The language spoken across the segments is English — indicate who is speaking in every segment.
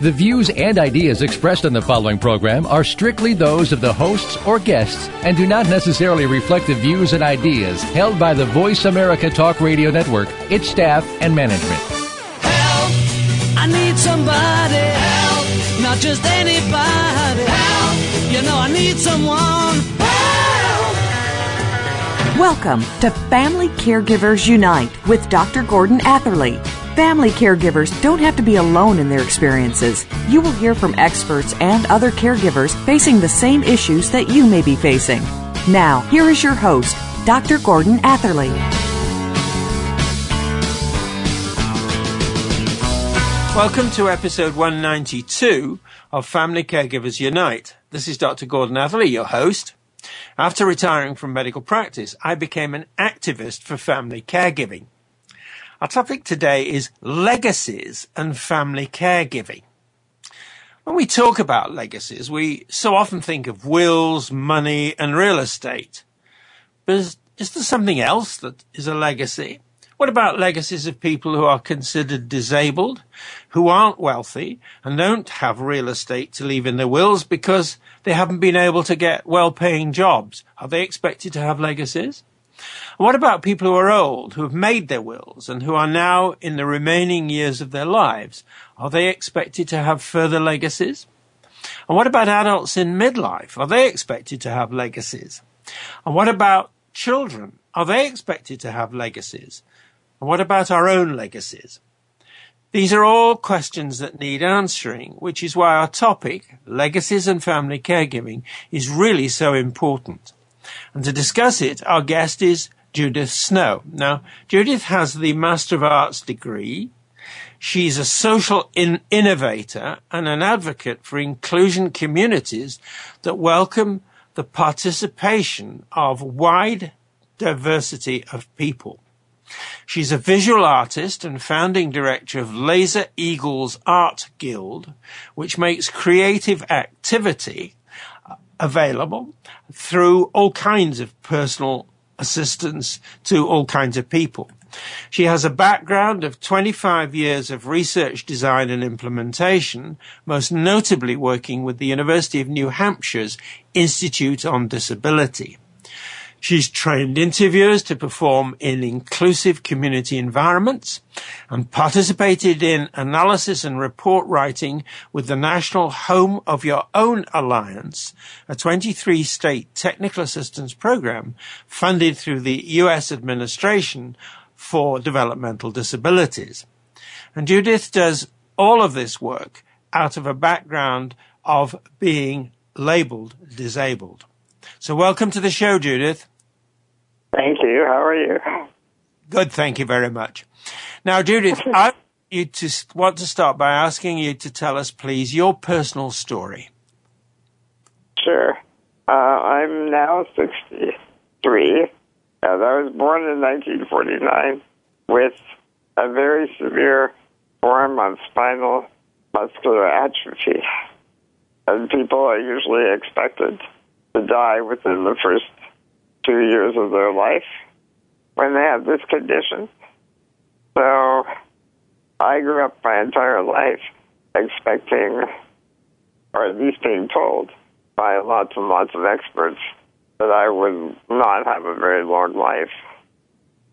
Speaker 1: The views and ideas expressed on the following program are strictly those of the hosts or guests and do not necessarily reflect the views and ideas held by the Voice America Talk Radio Network, its staff, and management.
Speaker 2: Help! I need somebody. Help! Not just anybody. Help! You know I need someone. Help!
Speaker 3: Welcome to Family Caregivers Unite with Dr. Gordon Atherley. Family caregivers don't have to be alone in their experiences. You will hear from experts and other caregivers facing the same issues that you may be facing. Now, here is your host, Dr. Gordon Atherley.
Speaker 4: Welcome to episode 192 of Family Caregivers Unite. This is Dr. Gordon Atherley, your host. After retiring from medical practice, I became an activist for family caregiving. Our topic today is legacies and family caregiving. When we talk about legacies, we so often think of wills, money, and real estate. But is, is there something else that is a legacy? What about legacies of people who are considered disabled, who aren't wealthy, and don't have real estate to leave in their wills because they haven't been able to get well paying jobs? Are they expected to have legacies? What about people who are old, who have made their wills, and who are now in the remaining years of their lives? Are they expected to have further legacies? And what about adults in midlife? Are they expected to have legacies? And what about children? Are they expected to have legacies? And what about our own legacies? These are all questions that need answering, which is why our topic, legacies and family caregiving, is really so important. And to discuss it, our guest is Judith Snow. Now, Judith has the Master of Arts degree. She's a social in- innovator and an advocate for inclusion communities that welcome the participation of wide diversity of people. She's a visual artist and founding director of Laser Eagles Art Guild, which makes creative activity available through all kinds of personal assistance to all kinds of people. She has a background of 25 years of research, design and implementation, most notably working with the University of New Hampshire's Institute on Disability. She's trained interviewers to perform in inclusive community environments and participated in analysis and report writing with the National Home of Your Own Alliance, a 23 state technical assistance program funded through the U.S. administration for developmental disabilities. And Judith does all of this work out of a background of being labeled disabled. So welcome to the show, Judith.
Speaker 5: Thank you. How are you?
Speaker 4: Good, thank you very much. Now, Judith, I you to want to start by asking you to tell us, please, your personal story.
Speaker 5: Sure. Uh, I'm now 63. As I was born in 1949 with a very severe form of spinal muscular atrophy. And people are usually expected to die within the first two years of their life when they have this condition. So I grew up my entire life expecting, or at least being told by lots and lots of experts, that I would not have a very long life.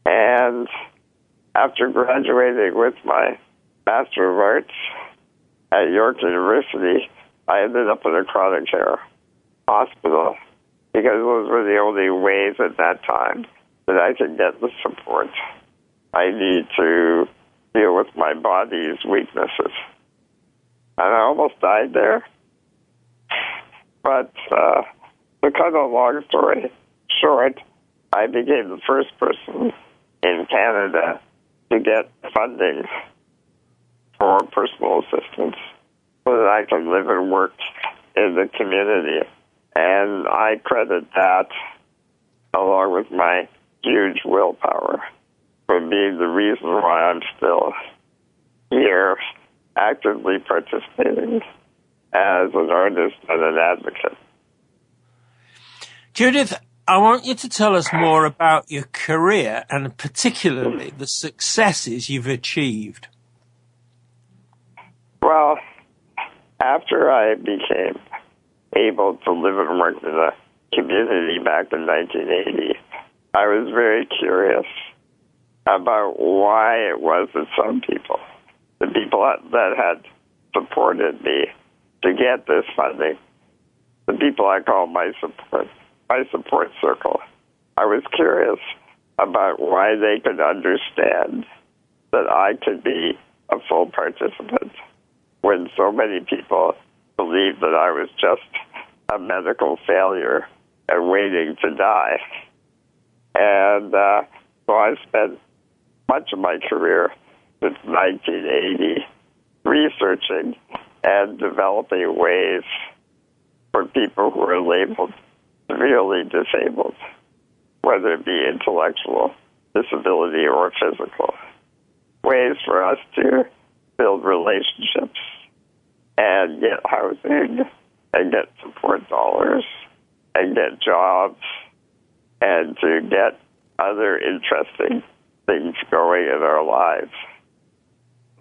Speaker 5: And after graduating with my Master of Arts at York University, I ended up in a chronic care hospital because those were the only ways at that time that I could get the support I need to deal with my body's weaknesses. And I almost died there. But uh, to cut a long story short, I became the first person in Canada to get funding for personal assistance so that I could live and work in the community and I credit that, along with my huge willpower, for being the reason why I'm still here, actively participating as an artist and an advocate.
Speaker 4: Judith, I want you to tell us more about your career and particularly the successes you've achieved.
Speaker 5: Well, after I became able to live and work in the community back in 1980, I was very curious about why it was that some people, the people that had supported me to get this funding, the people I call my support, my support circle, I was curious about why they could understand that I could be a full participant when so many people believed that I was just a medical failure and waiting to die. And uh, so I spent much of my career since 1980 researching and developing ways for people who are labeled severely disabled, whether it be intellectual disability or physical, ways for us to build relationships and get housing and get support dollars and get jobs and to get other interesting things going in our lives.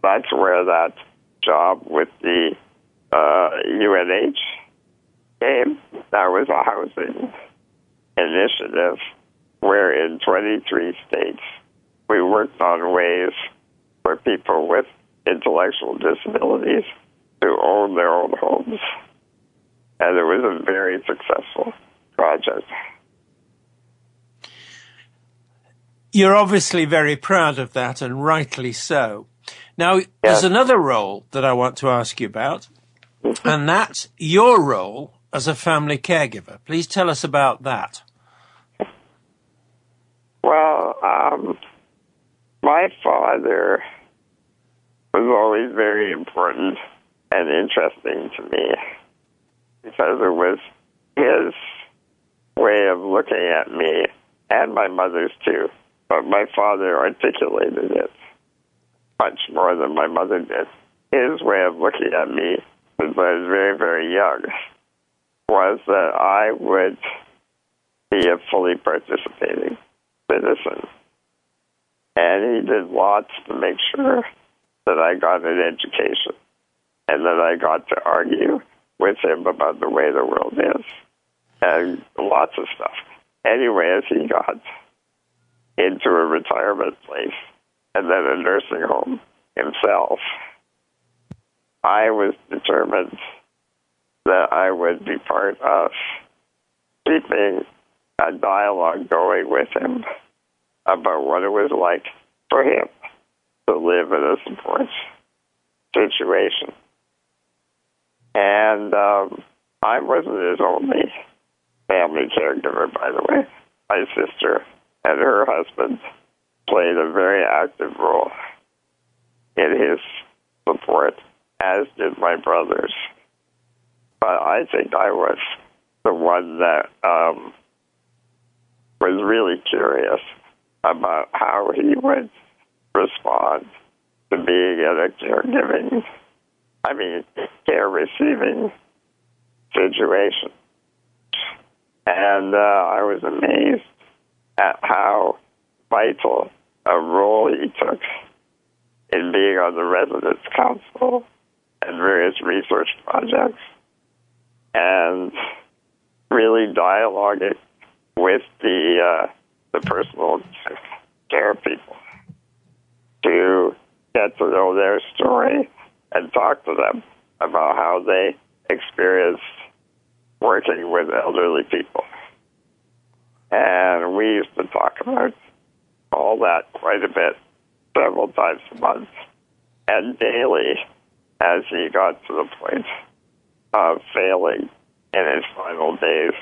Speaker 5: That's where that job with the uh, UNH came. That was a housing initiative where in 23 states we worked on ways for people with intellectual disabilities to own their own homes. And it was a very successful project.
Speaker 4: You're obviously very proud of that, and rightly so. Now, yes. there's another role that I want to ask you about, mm-hmm. and that's your role as a family caregiver. Please tell us about that.
Speaker 5: Well, um, my father was always very important and interesting to me because it was his way of looking at me and my mother's too. But my father articulated it much more than my mother did. His way of looking at me since I was very, very young was that I would be a fully participating citizen. And he did lots to make sure that I got an education and then I got to argue with him about the way the world is and lots of stuff. Anyway, as he got into a retirement place and then a nursing home himself, I was determined that I would be part of keeping a dialogue going with him about what it was like for him to live in a support situation. And um, I wasn't his only family caregiver, by the way. My sister and her husband played a very active role in his support, as did my brothers. But I think I was the one that um, was really curious about how he would respond to being in a caregiving I mean, care receiving situation. And uh, I was amazed at how vital a role he took in being on the residence council and various research projects and really dialoguing with the uh, the personal care people to get to know their story and talk to them about how they experienced working with elderly people. And we used to talk about all that quite a bit, several times a month, and daily as he got to the point of failing in his final days.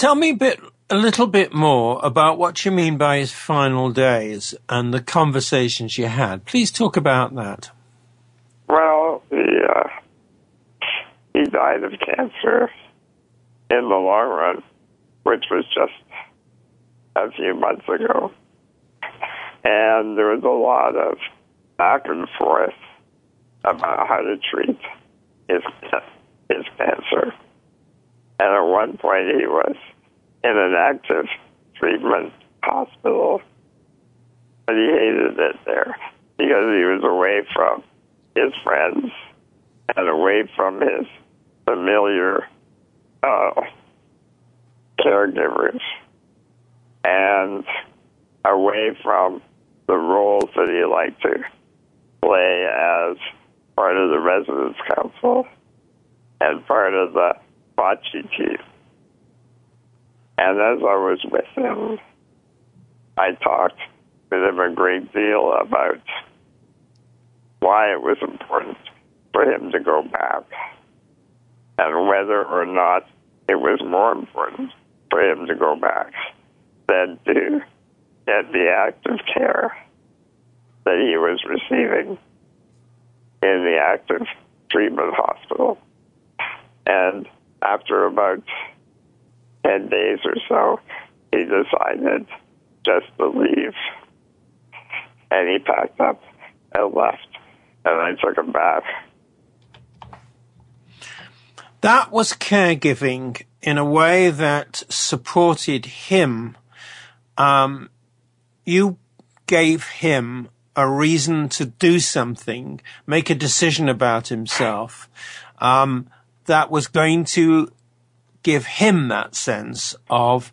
Speaker 4: Tell me a bit a little bit more about what you mean by his final days and the conversations you had. Please talk about that.
Speaker 5: Well, he, uh, he died of cancer in the long run, which was just a few months ago. And there was a lot of back and forth about how to treat his, his cancer. And at one point, he was in an active treatment hospital, but he hated it there because he was away from his friends and away from his familiar uh, caregivers and away from the roles that he liked to play as part of the residence council and part of the bocce team. And as I was with him, I talked with him a great deal about why it was important for him to go back and whether or not it was more important for him to go back than to get the active care that he was receiving in the active treatment hospital. And after about 10 days or so, he decided just to leave. And he packed up and left. And I took him back.
Speaker 4: That was caregiving in a way that supported him. Um, you gave him a reason to do something, make a decision about himself, um, that was going to give him that sense of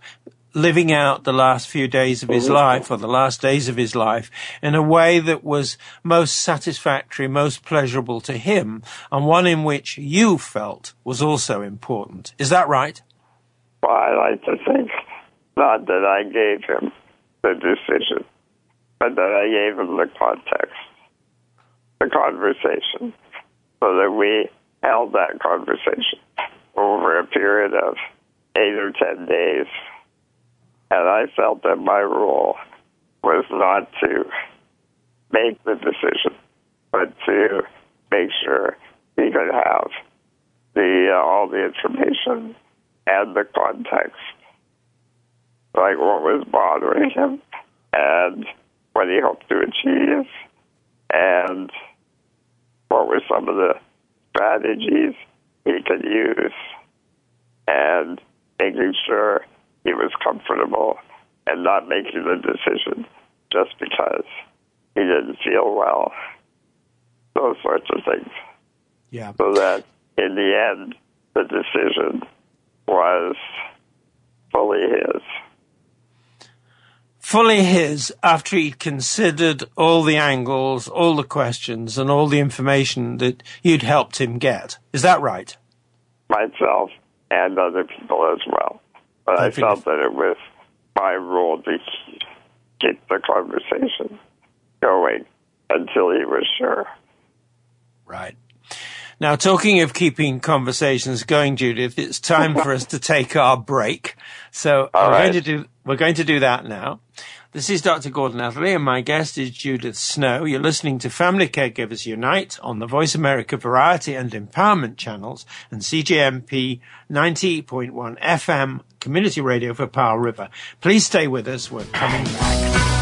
Speaker 4: living out the last few days of his mm-hmm. life or the last days of his life in a way that was most satisfactory, most pleasurable to him, and one in which you felt was also important. Is that right?
Speaker 5: Well, I like to think not that I gave him the decision, but that I gave him the context, the conversation, so that we held that conversation over a period of eight or ten days. And I felt that my role was not to make the decision, but to make sure he could have the uh, all the information and the context, like what was bothering him and what he hoped to achieve, and what were some of the strategies he could use, and making sure he was comfortable and not making the decision just because he didn't feel well. Those sorts of things.
Speaker 4: Yeah.
Speaker 5: So that in the end, the decision was fully his.
Speaker 4: Fully his after he'd considered all the angles, all the questions, and all the information that you'd helped him get. Is that right?
Speaker 5: Myself and other people as well. But I, I felt that it was my role to keep the conversation going until he was sure.
Speaker 4: Right. Now, talking of keeping conversations going, Judith, it's time for us to take our break. So
Speaker 5: All
Speaker 4: we're
Speaker 5: right.
Speaker 4: going to do we're going to do that now. This is Dr. Gordon Atherley, and my guest is Judith Snow. You're listening to Family Caregivers Unite on the Voice America Variety and Empowerment channels and CJMP 90.1 FM Community Radio for Powell River. Please stay with us. We're coming back.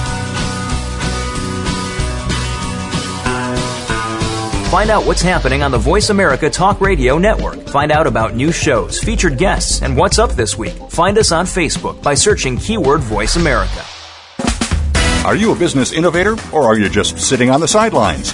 Speaker 6: Find out what's happening on the Voice America Talk Radio Network. Find out about new shows, featured guests, and what's up this week. Find us on Facebook by searching keyword Voice America.
Speaker 7: Are you a business innovator or are you just sitting on the sidelines?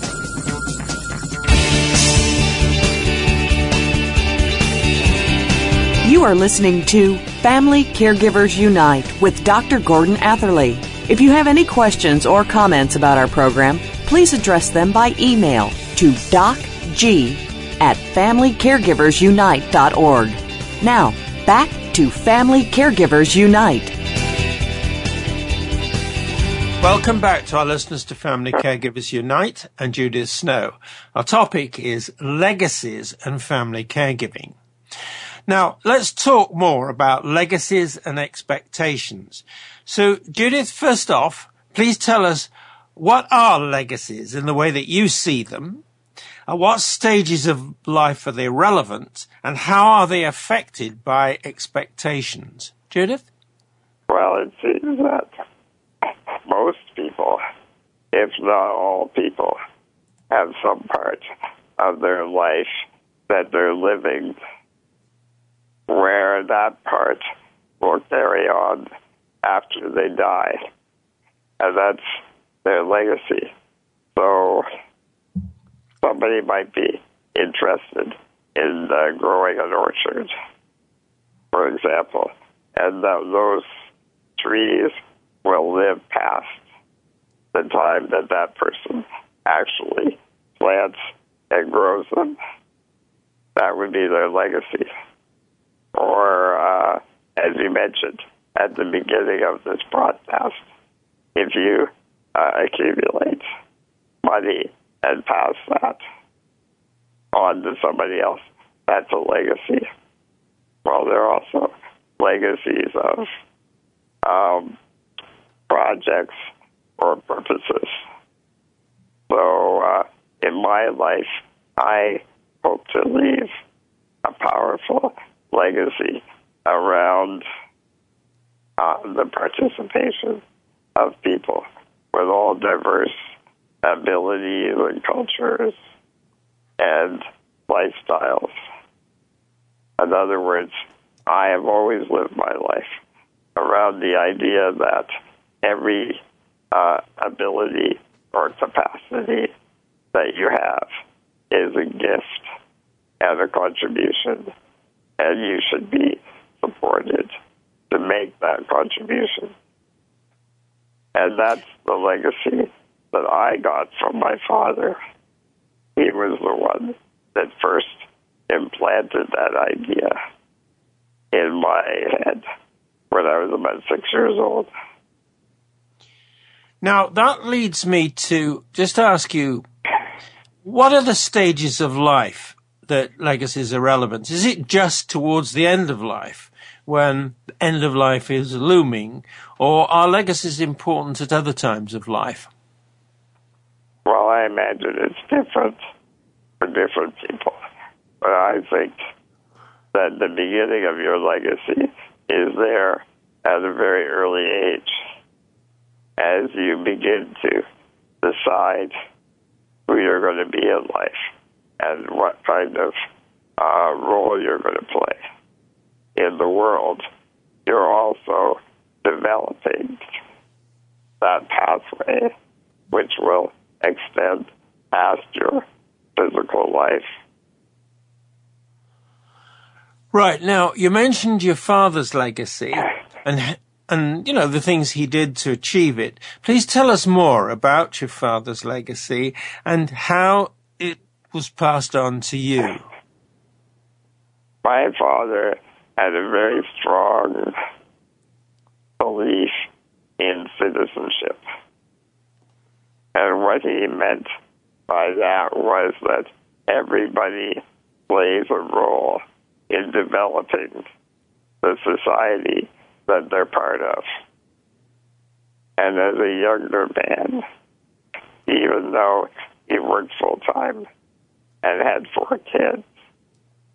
Speaker 3: You are listening to Family Caregivers Unite with Dr. Gordon Atherley. If you have any questions or comments about our program, please address them by email to docg at familycaregiversunite.org. Now, back to Family Caregivers Unite.
Speaker 4: Welcome back to our listeners to Family Caregivers Unite and Judith Snow. Our topic is legacies and family caregiving. Now, let's talk more about legacies and expectations. So, Judith, first off, please tell us what are legacies in the way that you see them? At what stages of life are they relevant and how are they affected by expectations? Judith?
Speaker 5: Well, it seems that most people, if not all people, have some part of their life that they're living where that part will carry on after they die. And that's their legacy. So somebody might be interested in uh, growing an orchard, for example, and uh, those trees will live past the time that that person actually plants and grows them. That would be their legacy. Or, uh, as you mentioned at the beginning of this broadcast, if you uh, accumulate money and pass that on to somebody else, that's a legacy. Well, there are also legacies of um, projects or purposes. So, uh, in my life, I hope to leave a powerful legacy around uh, the participation of people with all diverse abilities and cultures and lifestyles. In other words, I have always lived my life around the idea that every uh, ability or capacity that you have is a gift and a contribution, and you should be supported to make that contribution. And that's the legacy that I got from my father. He was the one that first implanted that idea in my head when I was about six years old.
Speaker 4: Now, that leads me to just ask you what are the stages of life that legacies are relevant? Is it just towards the end of life when end of life is looming, or are legacies important at other times of life?
Speaker 5: Well, I imagine it's different for different people. But I think that the beginning of your legacy is there at a very early age as you begin to decide who you're going to be in life and what kind of uh, role you're going to play in the world, you're also developing that pathway which will extend past your physical life.
Speaker 4: Right. Now, you mentioned your father's legacy and and you know the things he did to achieve it. Please tell us more about your father's legacy and how was passed on to you.
Speaker 5: My father had a very strong belief in citizenship. And what he meant by that was that everybody plays a role in developing the society that they're part of. And as a younger man, even though he worked full time and had four kids,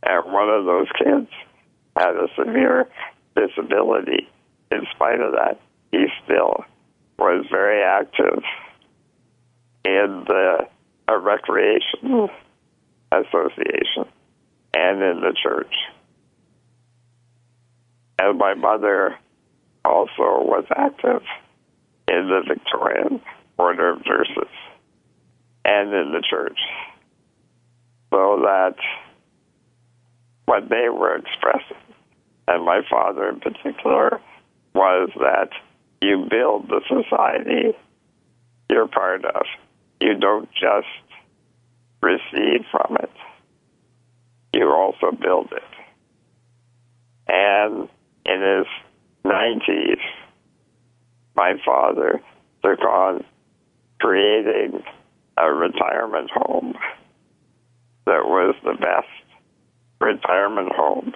Speaker 5: and one of those kids had a severe disability, in spite of that, he still was very active in the uh, recreation association and in the church. And my mother also was active in the Victorian Order of Nurses and in the church. So that what they were expressing and my father in particular, was that you build the society you're part of. You don't just receive from it, you also build it. And in his 90s, my father took on creating a retirement home that was the best retirement home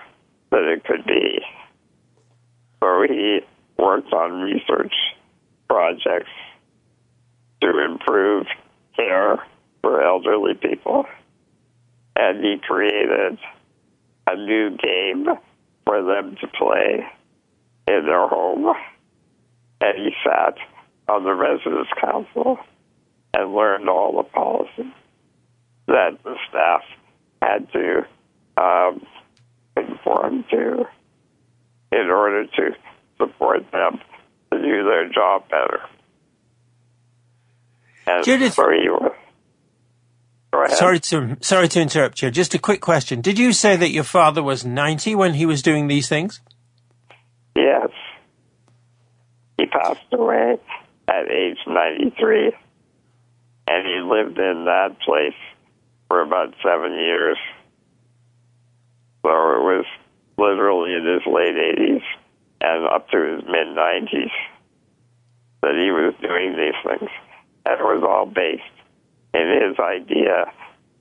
Speaker 5: that it could be. So he worked on research projects to improve care for elderly people. And he created a new game for them to play in their home. And he sat on the residence council and learned all the policies that the staff had to um, conform to in order to support them to do their job better. And
Speaker 4: Judith-
Speaker 5: so he was- Go ahead.
Speaker 4: Sorry to sorry to interrupt you. Just a quick question. Did you say that your father was 90 when he was doing these things?
Speaker 5: Yes. He passed away at age 93, and he lived in that place for about seven years. So it was literally in his late 80s and up to his mid 90s that he was doing these things. And it was all based in his idea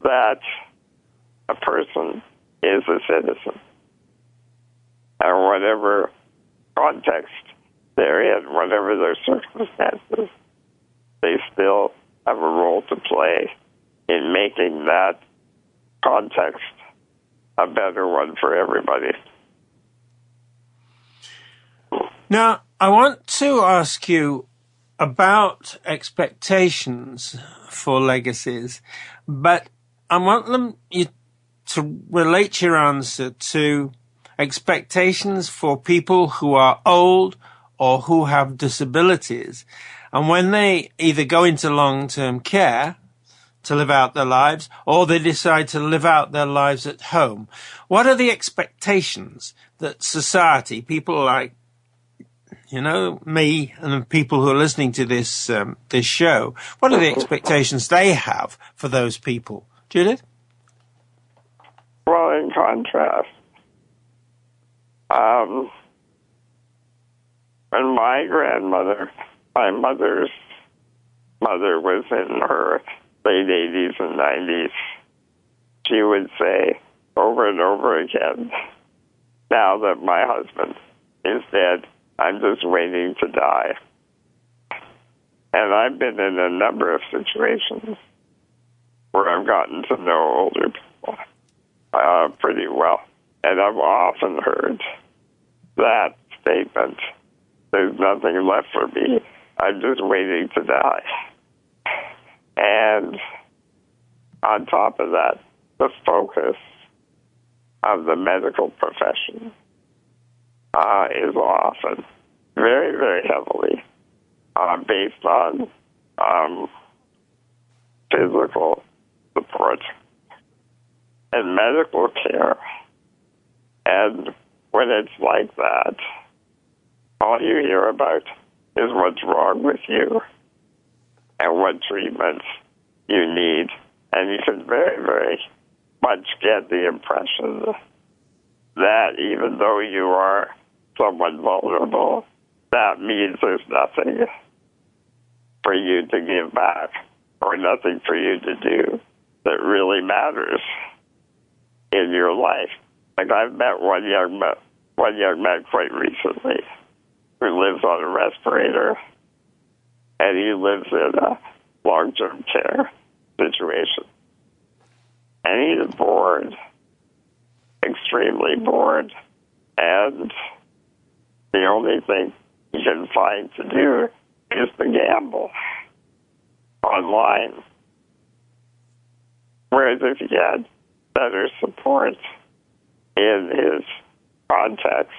Speaker 5: that a person is a citizen. And whatever context they're in, whatever their circumstances, they still have a role to play in making that context a better one for everybody.
Speaker 4: Now, I want to ask you about expectations for legacies, but I want them you to relate your answer to expectations for people who are old or who have disabilities. And when they either go into long-term care to live out their lives or they decide to live out their lives at home, what are the expectations that society, people like you know, me and people who are listening to this um, this show, what are the expectations they have for those people? Judith?
Speaker 5: Well, in contrast, um, when my grandmother, my mother's mother was in her late 80s and 90s, she would say over and over again, now that my husband is dead, I'm just waiting to die. And I've been in a number of situations where I've gotten to know older people uh, pretty well. And I've often heard that statement there's nothing left for me. I'm just waiting to die. And on top of that, the focus of the medical profession uh, is often very, very heavily uh, based on um, physical support and medical care. And when it's like that, all you hear about is what's wrong with you and what treatments you need. And you can very, very much get the impression that even though you are somewhat vulnerable, that means there's nothing for you to give back or nothing for you to do that really matters in your life. Like I've met one young man, one young man quite recently who lives on a respirator, and he lives in a long-term care situation, and he's bored, extremely bored, and the only thing he can find to do is to gamble online. Whereas if he had better support in his context,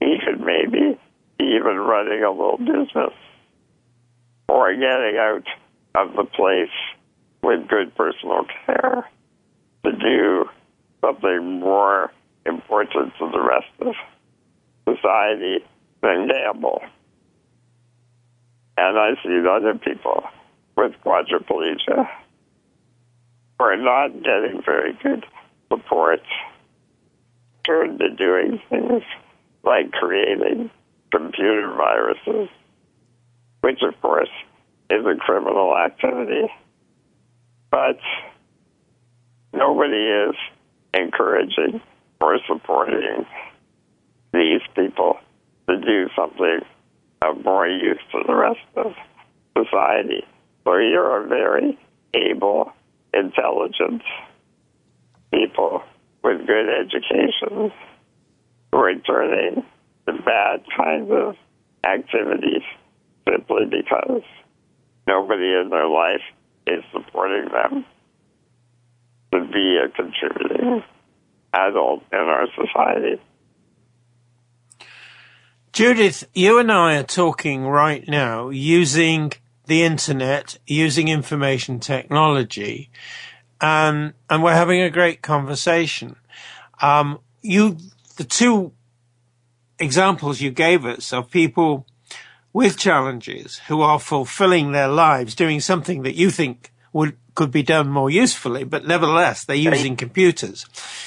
Speaker 5: he could maybe be even running a little business or getting out of the place with good personal care to do something more important to the rest of society than gamble. And I see other people with quadriplegia who are not getting very good support turn to doing things like creating computer viruses, which of course is a criminal activity. But nobody is encouraging or supporting these people to do something of more use to the rest of society. So you're a very able, intelligent people with good education who are turning to bad kinds of activities simply because nobody in their life is supporting them to be a contributing adult in our society.
Speaker 4: Judith, you and I are talking right now using the internet, using information technology, um, and we're having a great conversation. Um, you, the two examples you gave us of people with challenges who are fulfilling their lives, doing something that you think would could be done more usefully, but nevertheless they're using computers.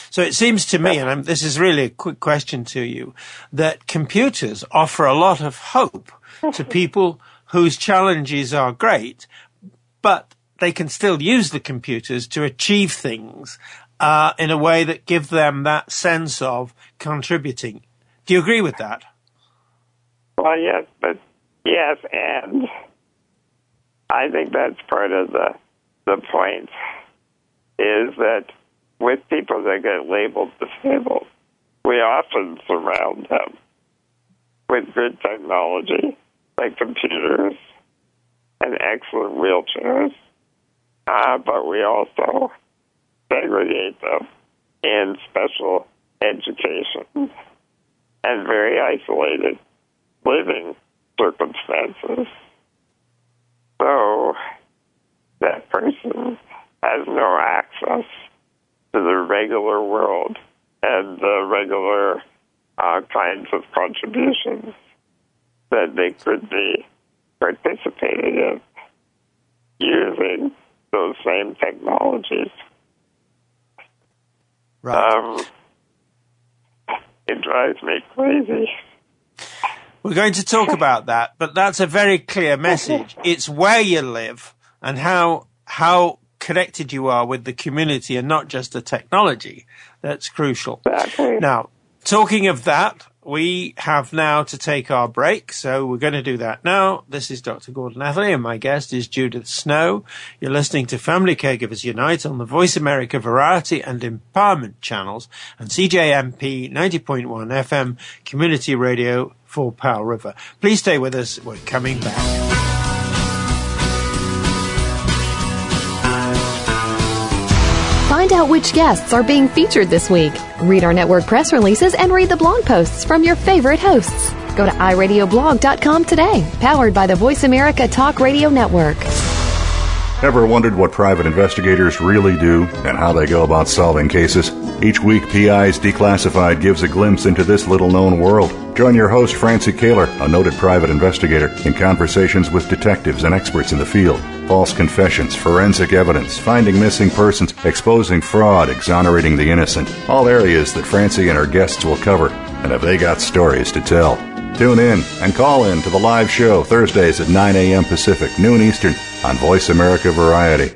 Speaker 4: So it seems to me, and I'm, this is really a quick question to you, that computers offer a lot of hope to people whose challenges are great, but they can still use the computers to achieve things uh, in a way that give them that sense of contributing. Do you agree with that?
Speaker 5: Well, yes, but yes, and I think that's part of the the point is that with people that get labeled disabled, we often surround them with good technology like computers and excellent wheelchairs, uh, but we also segregate them in special education and very isolated living circumstances. So that person has no access to the regular world and the regular uh, kinds of contributions that they could be participating in using those same technologies.
Speaker 4: Right.
Speaker 5: Um, it drives me crazy.
Speaker 4: We're going to talk about that, but that's a very clear message. It's where you live and how how connected you are with the community and not just the technology that's crucial.
Speaker 5: Exactly.
Speaker 4: Now, talking of that, we have now to take our break, so we're going to do that now. This is Dr. Gordon Atherley, and my guest is Judith Snow. You're listening to Family Caregivers Unite on the Voice America Variety and Empowerment channels and CJMP 90.1 FM Community Radio for Powell River. Please stay with us. We're coming back.
Speaker 8: Find out which guests are being featured this week. Read our network press releases and read the blog posts from your favorite hosts. Go to iradioblog.com today, powered by the Voice America Talk Radio Network.
Speaker 7: Ever wondered what private investigators really do and how they go about solving cases? Each week, PI's Declassified gives a glimpse into this little known world. Join your host, Francie Koehler, a noted private investigator, in conversations with detectives and experts in the field. False confessions, forensic evidence, finding missing persons, exposing fraud, exonerating the innocent. All areas that Francie and her guests will cover. And have they got stories to tell? Tune in and call in to the live show Thursdays at 9 a.m. Pacific, noon Eastern on Voice America Variety.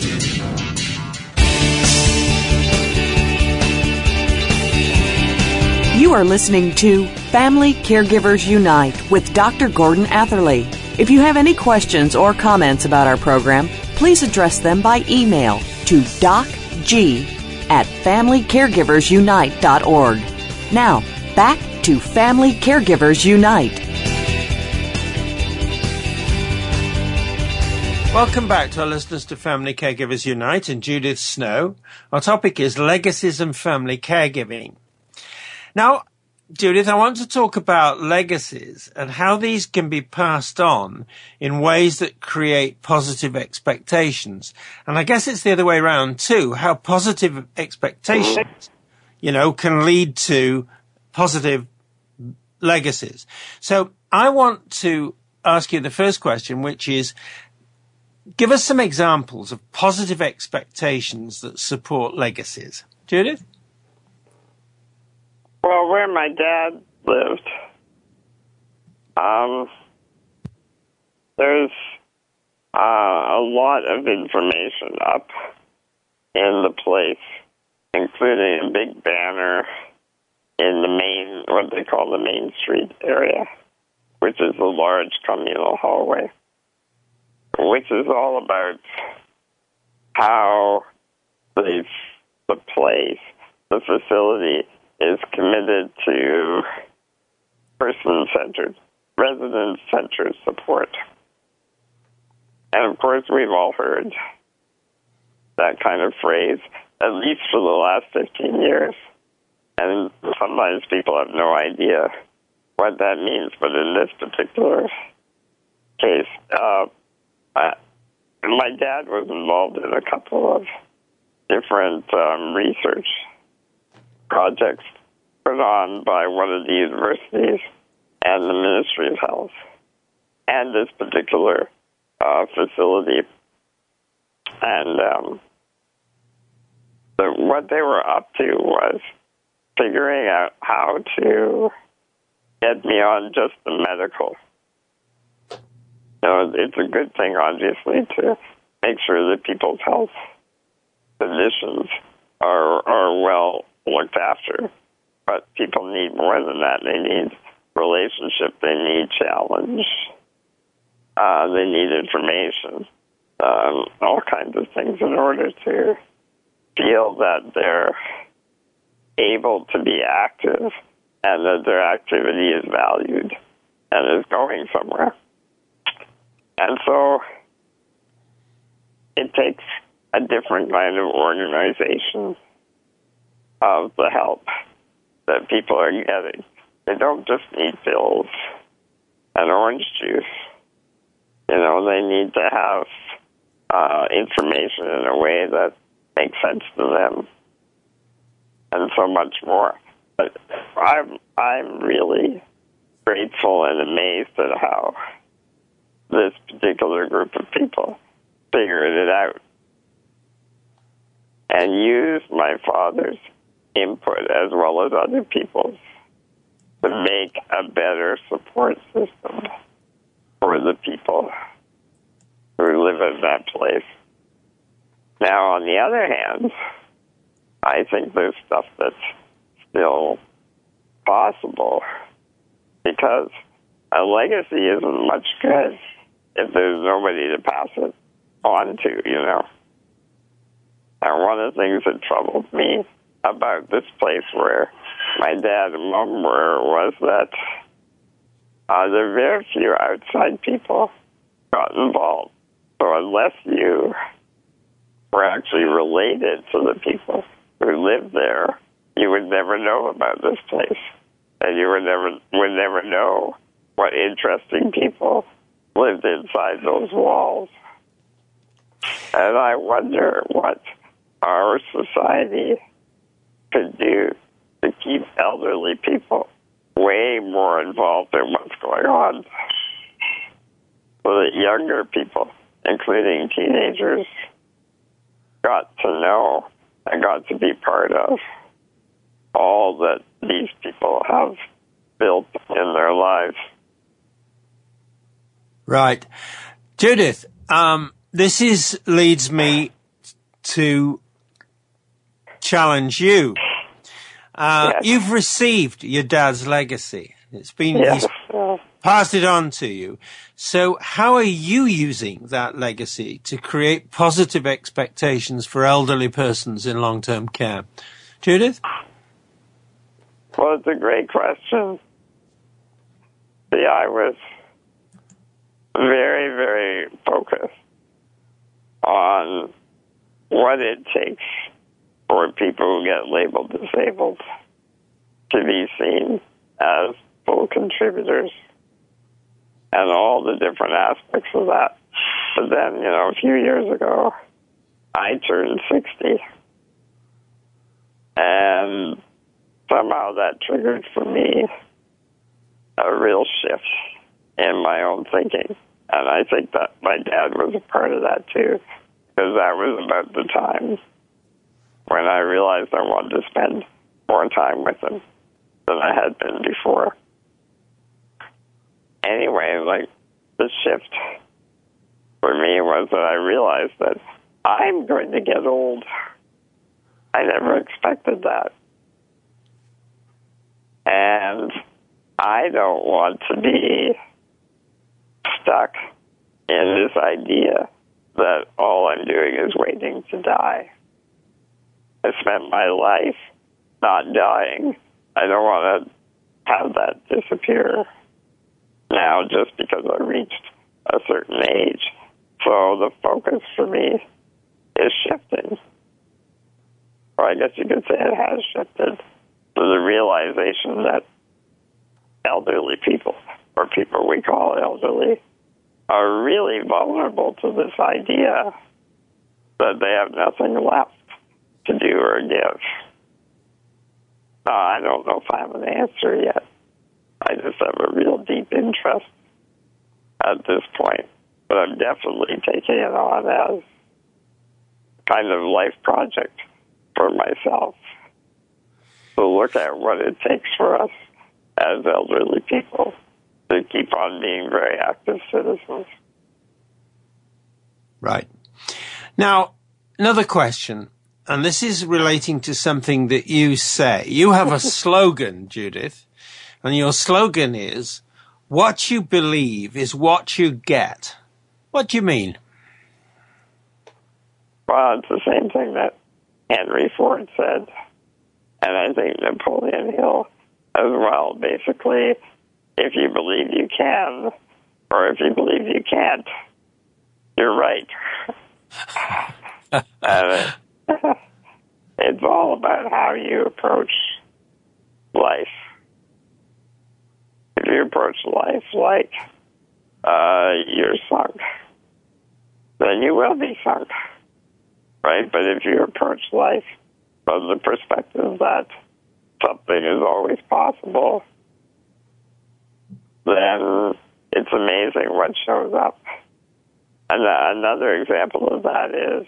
Speaker 3: You are listening to Family Caregivers Unite with Dr. Gordon Atherley. If you have any questions or comments about our program, please address them by email to docg at FamilyCaregiversUnite.org. Now, back to Family Caregivers Unite.
Speaker 4: Welcome back to our listeners to Family Caregivers Unite and Judith Snow. Our topic is legacies and family caregiving. Now, Judith, I want to talk about legacies and how these can be passed on in ways that create positive expectations. And I guess it's the other way around too, how positive expectations, you know, can lead to positive legacies. So I want to ask you the first question, which is, give us some examples of positive expectations that support legacies. Judith?
Speaker 5: Well, where my dad lived, um, there's uh, a lot of information up in the place, including a big banner in the main, what they call the Main Street area, which is a large communal hallway which is all about how the, the place, the facility, is committed to person centered, resident centered support. And of course, we've all heard that kind of phrase, at least for the last 15 years. And sometimes people have no idea what that means, but in this particular case, uh, uh, my dad was involved in a couple of different um, research projects put on by one of the universities and the Ministry of Health and this particular uh, facility. And um, the, what they were up to was figuring out how to get me on just the medical know, it's a good thing, obviously, to make sure that people's health conditions are are well looked after. But people need more than that. They need relationship. They need challenge. Uh, they need information. Um, all kinds of things in order to feel that they're able to be active and that their activity is valued and is going somewhere. And so it takes a different kind of organization of the help that people are getting. They don't just need pills and orange juice. You know, they need to have uh, information in a way that makes sense to them, and so much more. But I'm I'm really grateful and amazed at how this particular group of people figured it out and used my father's input as well as other people's to mm. make a better support system for the people who live in that place. Now, on the other hand, I think there's stuff that's still possible because a legacy isn't much good if there's nobody to pass it on to, you know. And one of the things that troubled me about this place where my dad and mom were was that uh, there are very few outside people got involved. So unless you were actually related to the people who lived there, you would never know about this place, and you would never would never know what interesting people lived inside those walls. And I wonder what our society could do to keep elderly people way more involved in what's going on. So that younger people, including teenagers, got to know and got to be part of all that these people have built in their lives.
Speaker 4: Right. Judith, um, this is leads me to challenge you. Uh,
Speaker 5: yes.
Speaker 4: You've received your dad's legacy. It's been
Speaker 5: yes.
Speaker 4: passed it on to you. So how are you using that legacy to create positive expectations for elderly persons in long-term care? Judith?
Speaker 5: Well, it's a great question. See, I was very, very focused on what it takes for people who get labeled disabled to be seen as full contributors and all the different aspects of that. But then, you know, a few years ago, I turned 60. And somehow that triggered for me a real shift in my own thinking. And I think that my dad was a part of that too, because that was about the time when I realized I wanted to spend more time with him than I had been before. Anyway, like the shift for me was that I realized that I'm going to get old. I never expected that. And I don't want to be stuck in this idea that all I'm doing is waiting to die. I spent my life not dying. I don't want to have that disappear now just because I reached a certain age. So the focus for me is shifting. Or I guess you could say it has shifted to the realization that elderly people, or people we call elderly, are really vulnerable to this idea that they have nothing left to do or give. Uh, I don't know if I have an answer yet. I just have a real deep interest at this point, but I'm definitely taking it on as kind of life project for myself to look at what it takes for us as elderly people to keep on being very active citizens.
Speaker 4: Right. Now, another question, and this is relating to something that you say. You have a slogan, Judith, and your slogan is, what you believe is what you get. What do you mean?
Speaker 5: Well, it's the same thing that Henry Ford said, and I think Napoleon Hill as well. Basically, if you believe you can, or if you believe you can't, you're right. and it's all about how you approach life. If you approach life like uh, you're sunk, then you will be sunk, right? But if you approach life from the perspective that something is always possible, then it's amazing what shows up. And uh, another example of that is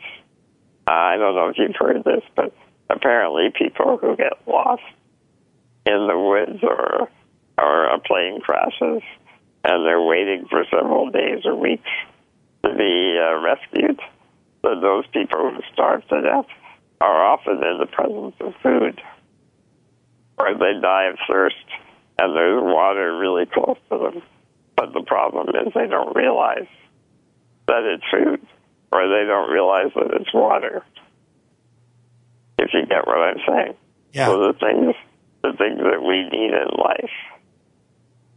Speaker 5: I don't know if you've heard this, but apparently people who get lost in the woods or or a plane crashes and they're waiting for several days or weeks to be uh, rescued, that those people who starve to death are often in the presence of food or they die of thirst and there's water really close to them. But the problem is they don't realize that it's food or they don't realize that it's water. If you get what I'm saying.
Speaker 4: Yeah.
Speaker 5: So the things the things that we need in life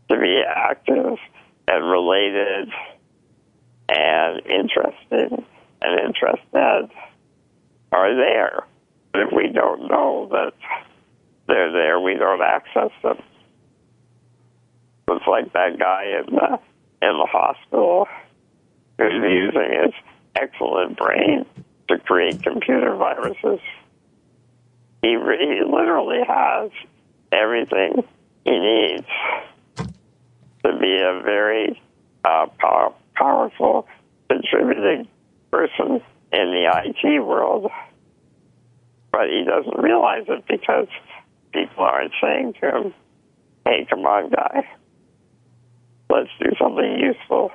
Speaker 5: to be active and related and interested and interested are there. But if we don't know that they're there, we don't access them. It's like that guy in the in the hospital who's using his excellent brain to create computer viruses. He, he literally has everything he needs to be a very uh, power, powerful, contributing person in the IT world. But he doesn't realize it because people aren't saying to him, hey, come on, guy, let's do something useful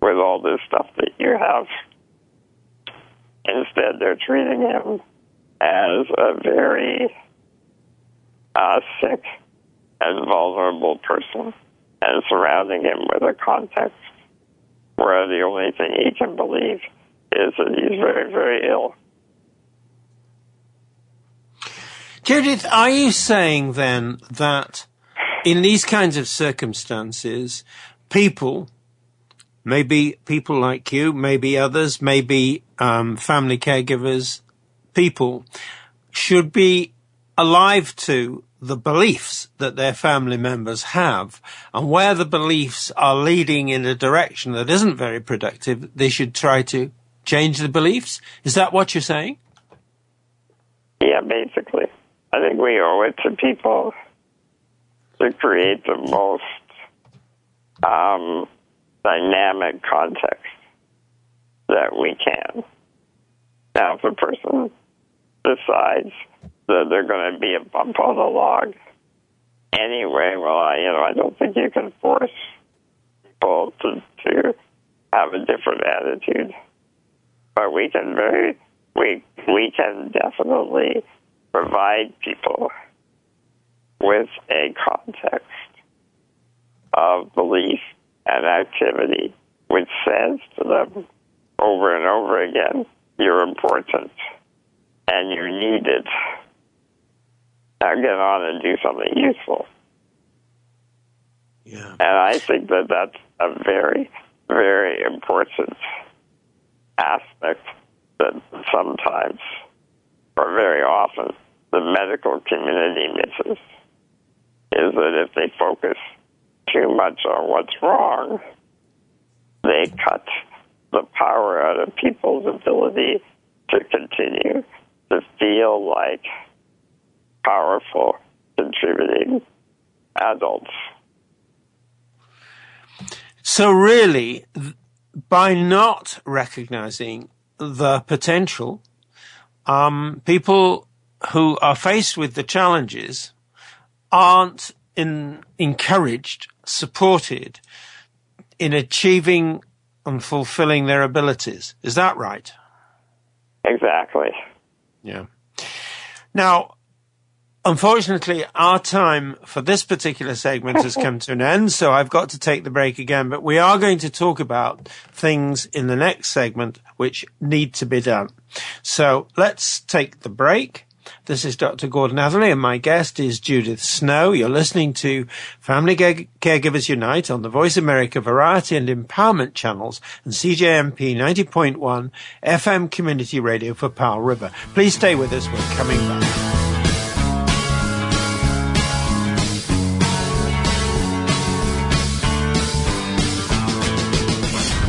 Speaker 5: with all this stuff that you have. Instead, they're treating him as a very uh, sick and vulnerable person and surrounding him with a context where the only thing he can believe is that he's very, very ill.
Speaker 4: Judith, are you saying then that in these kinds of circumstances, people, maybe people like you, maybe others, maybe um, family caregivers, people should be alive to the beliefs that their family members have and where the beliefs are leading in a direction that isn't very productive, they should try to change the beliefs. Is that what you're saying?
Speaker 5: Yeah, basically. I think we owe it to people to create the most um, dynamic context that we can. Now, if a person decides that they're going to be a bump on the log anyway, well, I, you know, I don't think you can force people to, to have a different attitude. But we can very, we, we can definitely provide people with a context of belief and activity which says to them over and over again, you're important and you're needed. Now get on and do something useful.
Speaker 4: Yeah.
Speaker 5: And I think that that's a very, very important aspect that sometimes, or very often, the medical community misses is that if they focus too much on what's wrong, they cut the power out of people's ability to continue to feel like powerful, contributing adults.
Speaker 4: So really, by not recognizing the potential, um, people who are faced with the challenges aren't in, encouraged, supported in achieving and fulfilling their abilities. Is that right?
Speaker 5: Exactly.
Speaker 4: Yeah. Now, unfortunately, our time for this particular segment has come to an end, so I've got to take the break again, but we are going to talk about things in the next segment which need to be done. So let's take the break. This is Dr. Gordon Atherley, and my guest is Judith Snow. You're listening to Family Caregivers Unite on the Voice America Variety and Empowerment channels and CJMP 90.1 FM Community Radio for Powell River. Please stay with us. We're coming back.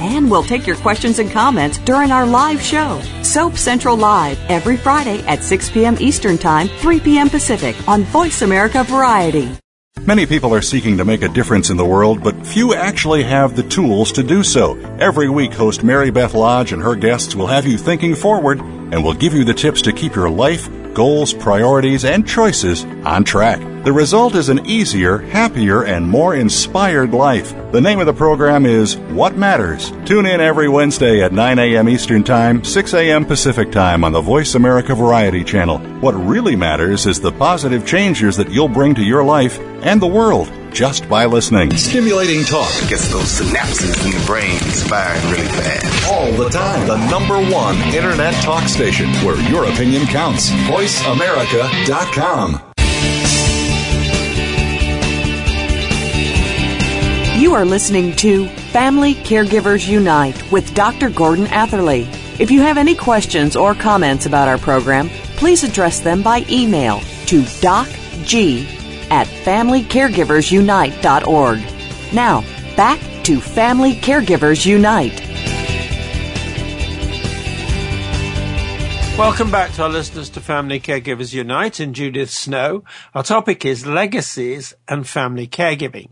Speaker 3: And we'll take your questions and comments during our live show, Soap Central Live, every Friday at 6 p.m. Eastern Time, 3 p.m. Pacific on Voice America Variety.
Speaker 7: Many people are seeking to make a difference in the world, but few actually have the tools to do so. Every week, host Mary Beth Lodge and her guests will have you thinking forward and will give you the tips to keep your life, goals, priorities, and choices on track. The result is an easier, happier, and more inspired life. The name of the program is What Matters. Tune in every Wednesday at 9 a.m. Eastern Time, 6 a.m. Pacific Time on the Voice America Variety Channel. What really matters is the positive changes that you'll bring to your life and the world just by listening.
Speaker 9: Stimulating talk gets those synapses in the brain firing really fast.
Speaker 7: All the time. The number one internet talk station where your opinion counts. VoiceAmerica.com.
Speaker 3: You are listening to Family Caregivers Unite with Dr. Gordon Atherley. If you have any questions or comments about our program, please address them by email to docg at familycaregiversunite.org. Now, back to Family Caregivers Unite.
Speaker 4: Welcome back to our listeners to Family Caregivers Unite and Judith Snow. Our topic is legacies and family caregiving.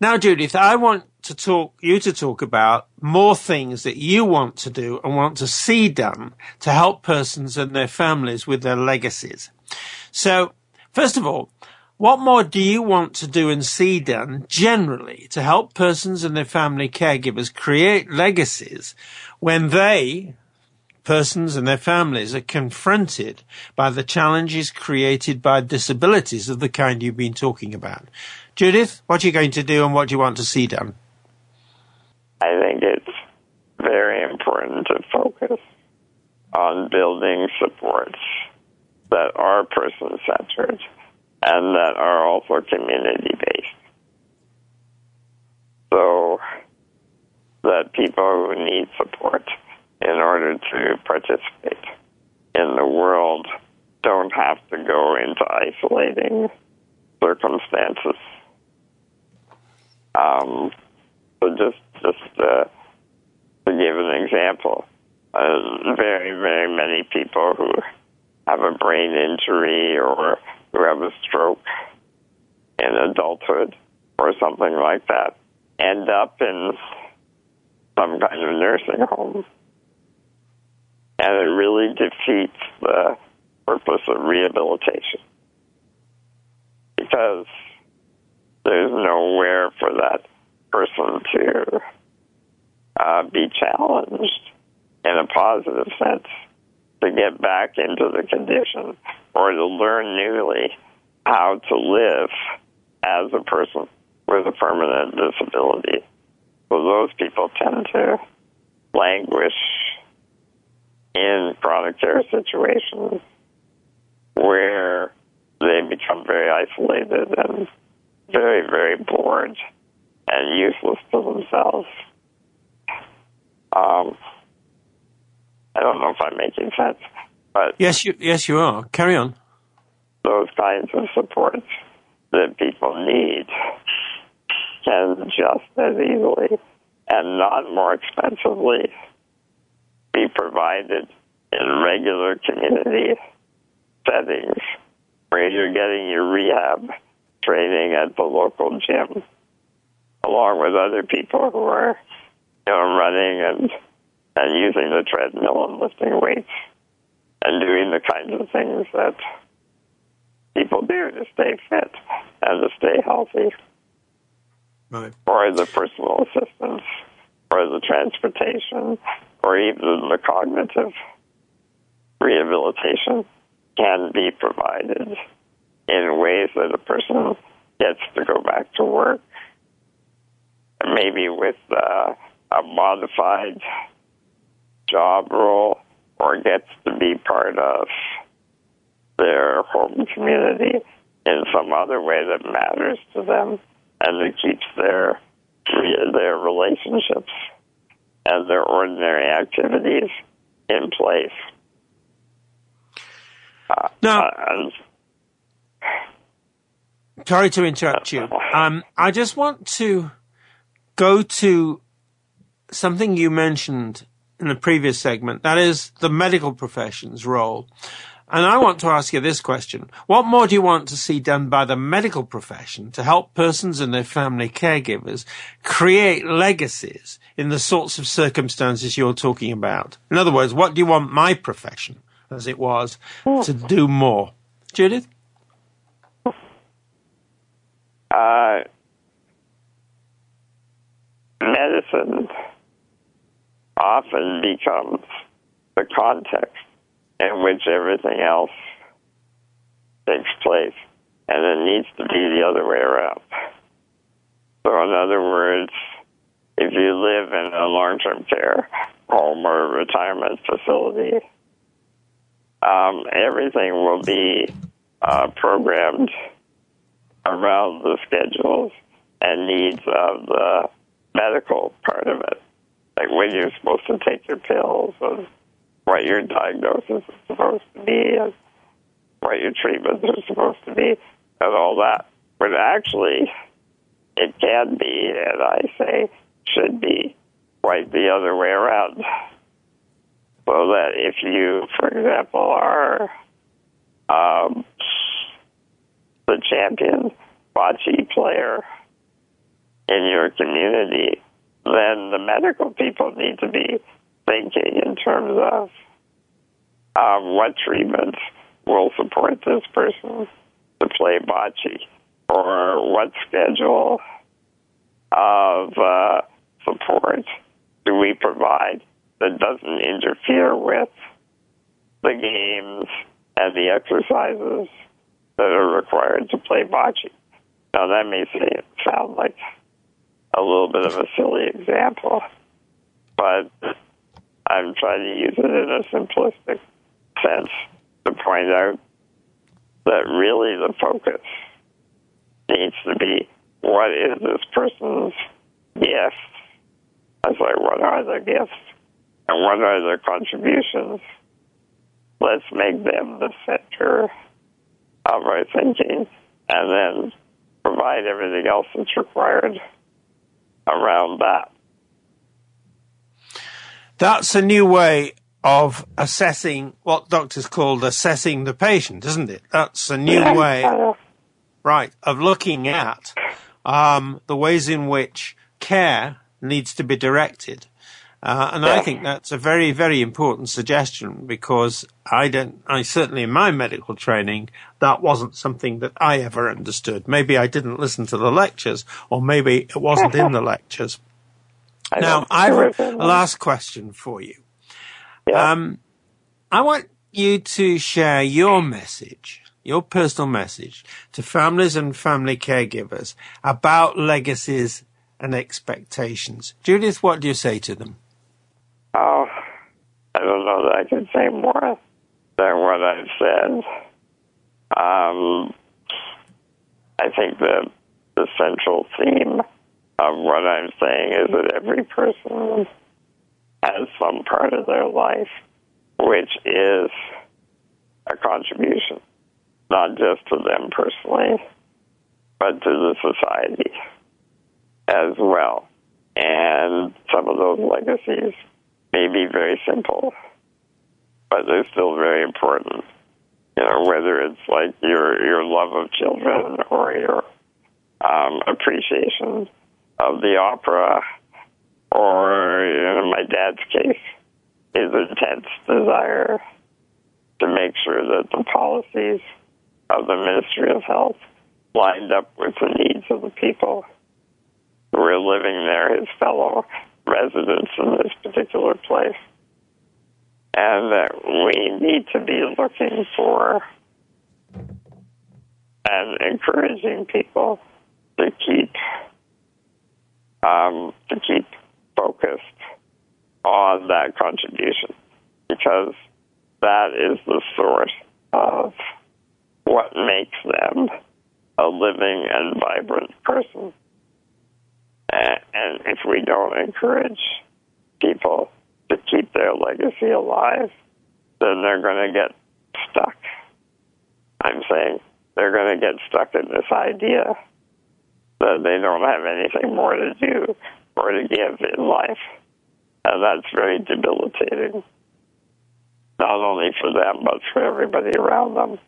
Speaker 4: Now, Judith, I want to talk, you to talk about more things that you want to do and want to see done to help persons and their families with their legacies. So, first of all, what more do you want to do and see done generally to help persons and their family caregivers create legacies when they, persons and their families are confronted by the challenges created by disabilities of the kind you've been talking about. Judith, what are you going to do and what do you want to see done?
Speaker 5: I think it's very important to focus on building supports that are person centered and that are also community based. So that people who need support in order to participate in the world don't have to go into isolating circumstances. Um, so just just uh, to give an example, uh, very very many people who have a brain injury or who have a stroke in adulthood or something like that end up in some kind of nursing home. And it really defeats the purpose of rehabilitation. Because there's nowhere for that person to uh, be challenged in a positive sense to get back into the condition or to learn newly how to live as a person with a permanent disability. So those people tend to languish in chronic care situations where they become very isolated and very, very bored and useless to themselves. Um, I don't know if I'm making sense, but
Speaker 4: yes, you yes you are. Carry on.
Speaker 5: Those kinds of supports that people need can just as easily and not more expensively be provided in regular community settings where you're getting your rehab training at the local gym along with other people who are you know running and and using the treadmill and lifting weights and doing the kinds of things that people do to stay fit and to stay healthy.
Speaker 4: Right.
Speaker 5: Or the personal assistance, or the transportation, or even the cognitive rehabilitation can be provided in ways that a person gets to go back to work, maybe with uh, a modified job role, or gets to be part of their home community in some other way that matters to them and that keeps their their relationships and their ordinary activities in place.
Speaker 4: Uh, now, uh, sorry to interrupt you. Um, I just want to go to something you mentioned in the previous segment. That is the medical profession's role. And I want to ask you this question. What more do you want to see done by the medical profession to help persons and their family caregivers create legacies in the sorts of circumstances you're talking about? In other words, what do you want my profession, as it was, to do more? Judith?
Speaker 5: Uh, medicine often becomes the context in which everything else takes place. And it needs to be the other way around. So, in other words, if you live in a long term care home or retirement facility, um, everything will be uh, programmed around the schedules and needs of the medical part of it. Like when you're supposed to take your pills and what your diagnosis is supposed to be and what your treatments are supposed to be and all that. But actually, it can be, and I say should be, quite the other way around. So that if you, for example, are um, the champion bocce player in your community, then the medical people need to be thinking in terms of um, what treatments will support this person to play bocce, or what schedule of uh, support do we provide that doesn't interfere with the games and the exercises that are required to play bocce. Now, that may sound like a little bit of a silly example, but I'm trying to use it in a simplistic sense to point out that really the focus needs to be what is this person's gift? I say, what are their gifts and what are their contributions? Let's make them the center of our thinking and then provide everything else that's required around that.
Speaker 4: That's a new way of assessing what doctors call assessing the patient, isn't it? That's a new
Speaker 5: Yeah,
Speaker 4: way, right, of looking at um, the ways in which care needs to be directed. Uh, and I think that's a very, very important suggestion because I don't, I certainly in my medical training, that wasn't something that I ever understood. Maybe I didn't listen to the lectures or maybe it wasn't in the lectures.
Speaker 5: I
Speaker 4: Now, I have a last question for you.
Speaker 5: Yeah.
Speaker 4: Um, I want you to share your message, your personal message to families and family caregivers about legacies and expectations. Judith, what do you say to them?
Speaker 5: Oh, I don't know that I can say more than what I've said. Um, I think that the central theme of what I'm saying is that every person has some part of their life which is a contribution, not just to them personally, but to the society as well. And some of those legacies may be very simple, but they're still very important. You know, whether it's like your your love of children or your um, appreciation of the opera, or in my dad's case, his intense desire to make sure that the policies of the Ministry of Health lined up with the needs of the people who were living there, his fellow residents in this particular place. And that we need to be looking for and encouraging people to keep um, to keep focused on that contribution because that is the source of what makes them a living and vibrant person. And, if we don't encourage people to keep their legacy alive, then they're going to get stuck. I'm saying they're going to get stuck in this idea that they don't have anything more to do or to give in life. And that's very debilitating, not only for them, but for everybody around them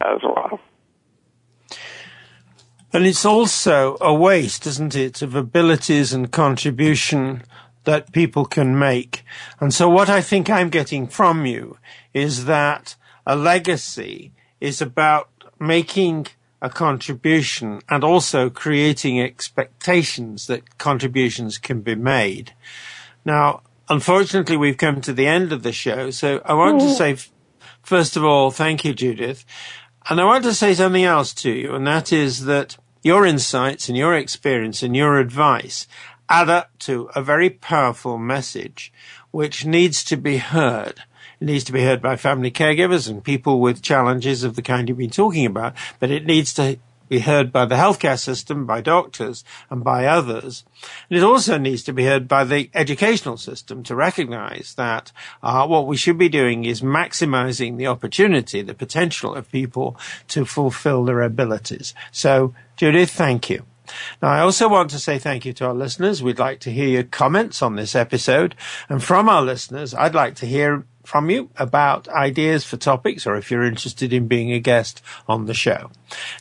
Speaker 5: as well.
Speaker 4: And it's also a waste, isn't it, of abilities and contribution that people can make. And so what I think I'm getting from you is that a legacy is about making a contribution and also creating expectations that contributions can be made. Now, unfortunately, we've come to the end of the show, so I want to mm. say, first of all, thank you, Judith. And I want to say something else to you, and that is that your insights and your experience and your advice add up to a very powerful message which needs to be heard. It needs to be heard by family caregivers and people with challenges of the kind you've been talking about, but it needs to be heard by the healthcare system, by doctors, and by others. And it also needs to be heard by the educational system to recognize that uh, what we should be doing is maximizing the opportunity, the potential of people to fulfill their abilities. So, Judith, thank you. Now, I also want to say thank you to our listeners. We'd like to hear your comments on this episode. And from our listeners, I'd like to hear from you about ideas for topics or if you're interested in being a guest on the show.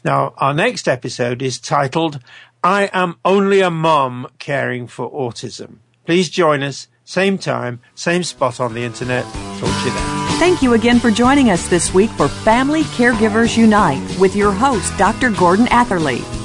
Speaker 4: Now, our next episode is titled, I am only a mom caring for autism. Please join us, same time, same spot on the internet. Talk to you then.
Speaker 3: Thank you again for joining us this week for Family Caregivers Unite with your host, Dr. Gordon Atherley.